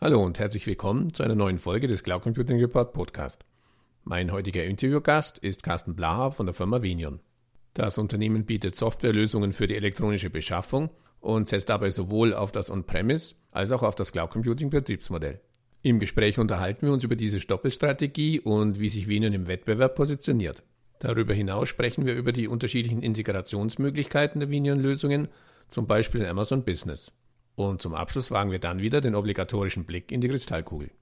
Hallo und herzlich willkommen zu einer neuen Folge des Cloud Computing Report Podcast. Mein heutiger Interviewgast ist Carsten Blaha von der Firma Venion. Das Unternehmen bietet Softwarelösungen für die elektronische Beschaffung und setzt dabei sowohl auf das On-Premise als auch auf das Cloud Computing Betriebsmodell. Im Gespräch unterhalten wir uns über diese Doppelstrategie und wie sich Venion im Wettbewerb positioniert. Darüber hinaus sprechen wir über die unterschiedlichen Integrationsmöglichkeiten der Venion-Lösungen, zum Beispiel in Amazon Business. Und zum Abschluss wagen wir dann wieder den obligatorischen Blick in die Kristallkugel.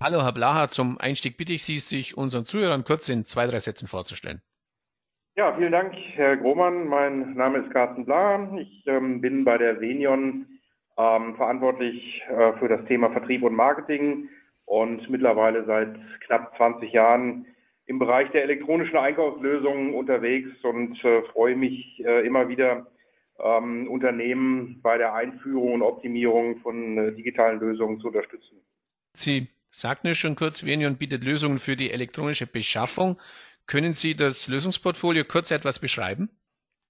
Hallo Herr Blaha, zum Einstieg bitte ich Sie, sich unseren Zuhörern kurz in zwei, drei Sätzen vorzustellen. Ja, vielen Dank, Herr Grohmann. Mein Name ist Carsten Blaha. Ich ähm, bin bei der Venion ähm, verantwortlich äh, für das Thema Vertrieb und Marketing und mittlerweile seit knapp 20 Jahren im Bereich der elektronischen Einkaufslösungen unterwegs und äh, freue mich äh, immer wieder, ähm, Unternehmen bei der Einführung und Optimierung von äh, digitalen Lösungen zu unterstützen. Sie sagten ja schon kurz, Venion bietet Lösungen für die elektronische Beschaffung. Können Sie das Lösungsportfolio kurz etwas beschreiben?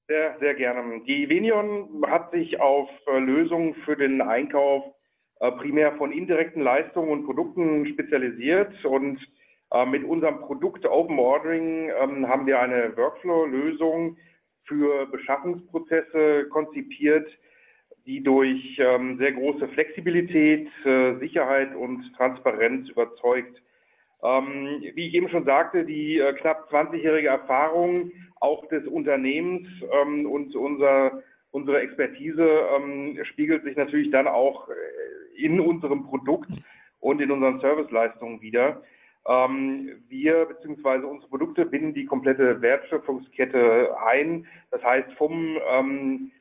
Sehr, sehr gerne. Die Venion hat sich auf äh, Lösungen für den Einkauf primär von indirekten Leistungen und Produkten spezialisiert und äh, mit unserem Produkt Open Ordering ähm, haben wir eine Workflow-Lösung für Beschaffungsprozesse konzipiert, die durch ähm, sehr große Flexibilität, äh, Sicherheit und Transparenz überzeugt. Ähm, wie ich eben schon sagte, die knapp 20-jährige Erfahrung auch des Unternehmens und unser, unsere Expertise spiegelt sich natürlich dann auch in unserem Produkt und in unseren Serviceleistungen wieder. Ähm, wir bzw. unsere Produkte binden die komplette Wertschöpfungskette ein. Das heißt vom ähm,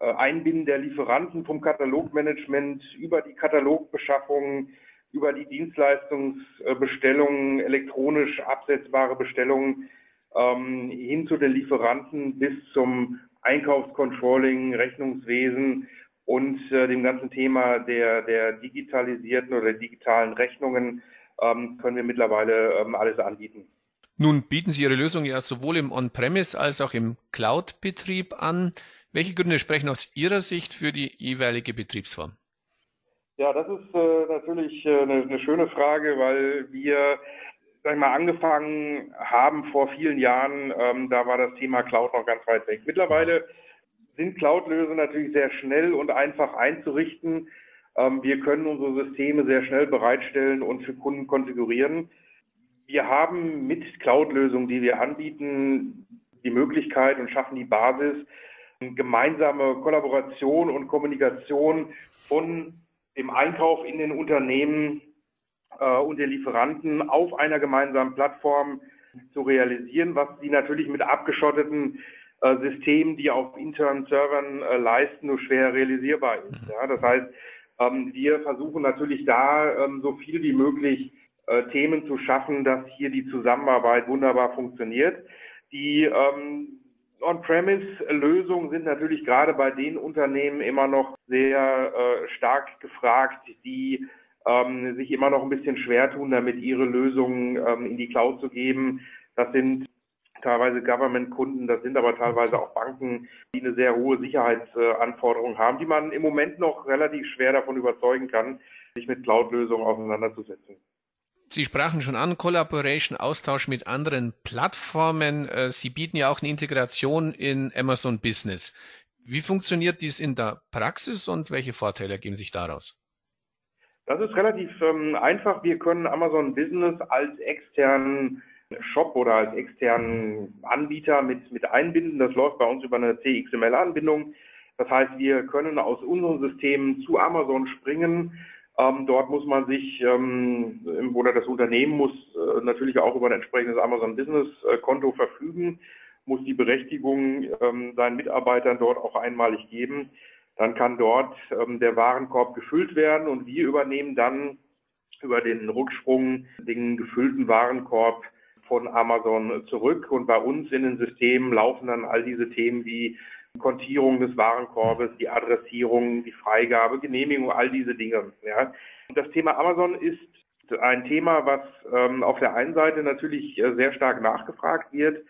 äh, Einbinden der Lieferanten, vom Katalogmanagement über die Katalogbeschaffung, über die Dienstleistungsbestellungen, elektronisch absetzbare Bestellungen ähm, hin zu den Lieferanten bis zum Einkaufscontrolling, Rechnungswesen und äh, dem ganzen Thema der, der digitalisierten oder digitalen Rechnungen ähm, können wir mittlerweile ähm, alles anbieten. Nun bieten Sie Ihre Lösung ja sowohl im On-Premise als auch im Cloud-Betrieb an. Welche Gründe sprechen aus Ihrer Sicht für die jeweilige Betriebsform? Ja, das ist äh, natürlich äh, eine, eine, schöne Frage, weil wir sag ich mal, angefangen haben vor vielen Jahren, ähm, da war das Thema Cloud noch ganz weit weg. Mittlerweile sind Cloud-Lösungen natürlich sehr schnell und einfach einzurichten. Ähm, wir können unsere Systeme sehr schnell bereitstellen und für Kunden konfigurieren. Wir haben mit Cloud-Lösungen, die wir anbieten, die Möglichkeit und schaffen die Basis, gemeinsame Kollaboration und Kommunikation von dem Einkauf in den Unternehmen äh, und den Lieferanten auf einer gemeinsamen Plattform zu realisieren, was sie natürlich mit abgeschotteten System, die auf internen Servern äh, leisten, nur schwer realisierbar ist. Mhm. Ja, das heißt, ähm, wir versuchen natürlich da ähm, so viel wie möglich äh, Themen zu schaffen, dass hier die Zusammenarbeit wunderbar funktioniert. Die ähm, On-Premise-Lösungen sind natürlich gerade bei den Unternehmen immer noch sehr äh, stark gefragt, die ähm, sich immer noch ein bisschen schwer tun, damit ihre Lösungen ähm, in die Cloud zu geben. Das sind teilweise Government-Kunden, das sind aber teilweise auch Banken, die eine sehr hohe Sicherheitsanforderung haben, die man im Moment noch relativ schwer davon überzeugen kann, sich mit Cloud-Lösungen auseinanderzusetzen. Sie sprachen schon an, Collaboration, Austausch mit anderen Plattformen. Äh, Sie bieten ja auch eine Integration in Amazon Business. Wie funktioniert dies in der Praxis und welche Vorteile ergeben sich daraus? Das ist relativ ähm, einfach. Wir können Amazon Business als externen Shop oder als externen Anbieter mit, mit einbinden. Das läuft bei uns über eine CXML-Anbindung. Das heißt, wir können aus unseren Systemen zu Amazon springen. Ähm, dort muss man sich ähm, oder das Unternehmen muss äh, natürlich auch über ein entsprechendes Amazon Business äh, Konto verfügen, muss die Berechtigung ähm, seinen Mitarbeitern dort auch einmalig geben. Dann kann dort ähm, der Warenkorb gefüllt werden und wir übernehmen dann über den Rücksprung den gefüllten Warenkorb von Amazon zurück und bei uns in den Systemen laufen dann all diese Themen wie Kontierung des Warenkorbes, die Adressierung, die Freigabe, Genehmigung, all diese Dinge. Ja. Das Thema Amazon ist ein Thema, was ähm, auf der einen Seite natürlich äh, sehr stark nachgefragt wird.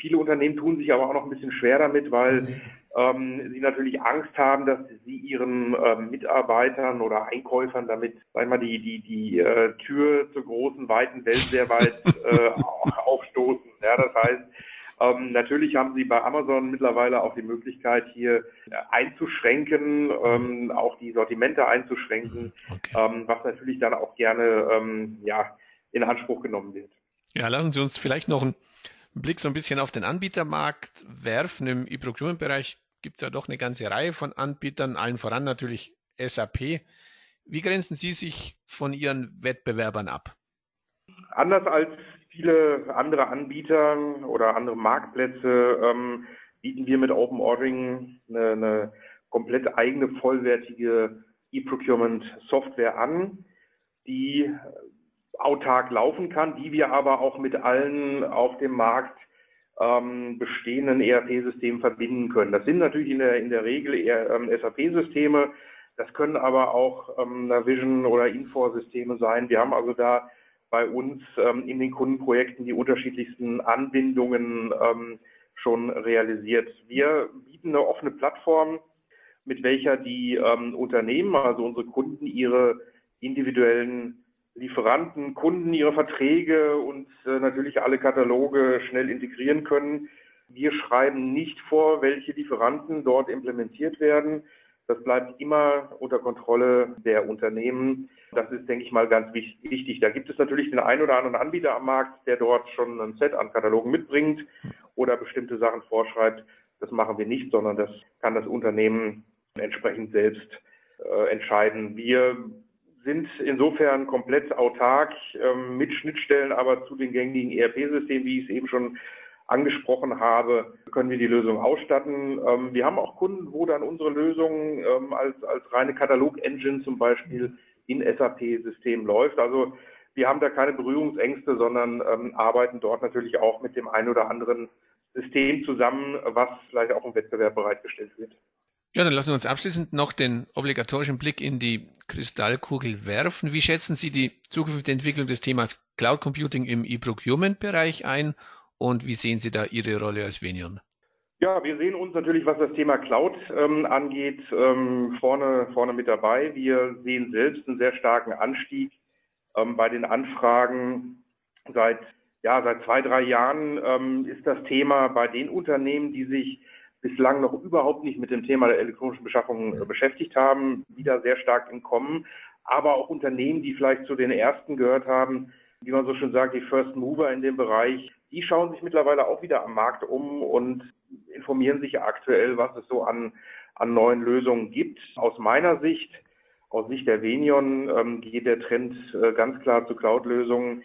Viele Unternehmen tun sich aber auch noch ein bisschen schwer damit, weil mhm. Ähm, sie natürlich Angst haben, dass sie ihren äh, Mitarbeitern oder Einkäufern damit, sag ich mal, die, die, die äh, Tür zur großen, weiten Welt sehr weit äh, aufstoßen. Ja, das heißt, ähm, natürlich haben Sie bei Amazon mittlerweile auch die Möglichkeit, hier äh, einzuschränken, ähm, auch die Sortimente einzuschränken, okay. ähm, was natürlich dann auch gerne ähm, ja, in Anspruch genommen wird. Ja, lassen Sie uns vielleicht noch einen Blick so ein bisschen auf den Anbietermarkt werfen. Im E-Procurement-Bereich gibt es ja doch eine ganze Reihe von Anbietern, allen voran natürlich SAP. Wie grenzen Sie sich von Ihren Wettbewerbern ab? Anders als viele andere Anbieter oder andere Marktplätze ähm, bieten wir mit Open Ordering eine, eine komplett eigene vollwertige E-Procurement-Software an, die autark laufen kann, die wir aber auch mit allen auf dem Markt ähm, bestehenden ERP-Systemen verbinden können. Das sind natürlich in der, in der Regel eher ähm, SAP-Systeme, das können aber auch ähm, Navision oder Infor-Systeme sein. Wir haben also da bei uns ähm, in den Kundenprojekten die unterschiedlichsten Anbindungen ähm, schon realisiert. Wir bieten eine offene Plattform, mit welcher die ähm, Unternehmen, also unsere Kunden, ihre individuellen Lieferanten, Kunden ihre Verträge und äh, natürlich alle Kataloge schnell integrieren können. Wir schreiben nicht vor, welche Lieferanten dort implementiert werden. Das bleibt immer unter Kontrolle der Unternehmen. Das ist, denke ich mal, ganz wichtig. Da gibt es natürlich den einen oder anderen Anbieter am Markt, der dort schon ein Set an Katalogen mitbringt oder bestimmte Sachen vorschreibt. Das machen wir nicht, sondern das kann das Unternehmen entsprechend selbst äh, entscheiden. Wir sind insofern komplett autark ähm, mit Schnittstellen, aber zu den gängigen ERP-Systemen, wie ich es eben schon angesprochen habe, können wir die Lösung ausstatten. Ähm, wir haben auch Kunden, wo dann unsere Lösung ähm, als, als reine Katalog-Engine zum Beispiel in SAP-Systemen läuft. Also wir haben da keine Berührungsängste, sondern ähm, arbeiten dort natürlich auch mit dem einen oder anderen System zusammen, was vielleicht auch im Wettbewerb bereitgestellt wird. Ja, dann lassen wir uns abschließend noch den obligatorischen Blick in die Kristallkugel werfen. Wie schätzen Sie die zukünftige Entwicklung des Themas Cloud Computing im E-Procurement-Bereich ein und wie sehen Sie da Ihre Rolle als Venion? Ja, wir sehen uns natürlich, was das Thema Cloud ähm, angeht, ähm, vorne, vorne mit dabei. Wir sehen selbst einen sehr starken Anstieg ähm, bei den Anfragen. Seit, ja, seit zwei, drei Jahren ähm, ist das Thema bei den Unternehmen, die sich bislang noch überhaupt nicht mit dem Thema der elektronischen Beschaffung äh, beschäftigt haben, wieder sehr stark im Kommen. Aber auch Unternehmen, die vielleicht zu den ersten gehört haben, wie man so schön sagt, die First Mover in dem Bereich, die schauen sich mittlerweile auch wieder am Markt um und informieren sich aktuell, was es so an, an neuen Lösungen gibt. Aus meiner Sicht, aus Sicht der Venion, ähm, geht der Trend äh, ganz klar zu Cloud-Lösungen.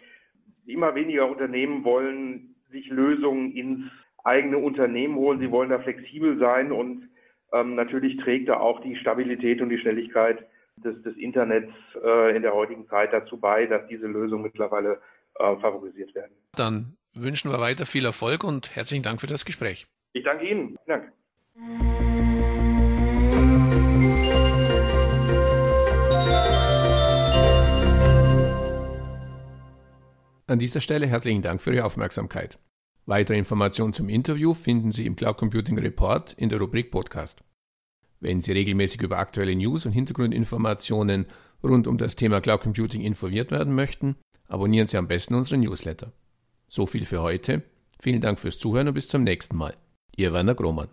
Immer weniger Unternehmen wollen sich Lösungen ins eigene Unternehmen holen. Sie wollen da flexibel sein und ähm, natürlich trägt da auch die Stabilität und die Schnelligkeit des, des Internets äh, in der heutigen Zeit dazu bei, dass diese Lösungen mittlerweile äh, favorisiert werden. Dann wünschen wir weiter viel Erfolg und herzlichen Dank für das Gespräch. Ich danke Ihnen. Danke. An dieser Stelle herzlichen Dank für Ihre Aufmerksamkeit. Weitere Informationen zum Interview finden Sie im Cloud Computing Report in der Rubrik Podcast. Wenn Sie regelmäßig über aktuelle News und Hintergrundinformationen rund um das Thema Cloud Computing informiert werden möchten, abonnieren Sie am besten unseren Newsletter. So viel für heute. Vielen Dank fürs Zuhören und bis zum nächsten Mal. Ihr Werner Grohmann.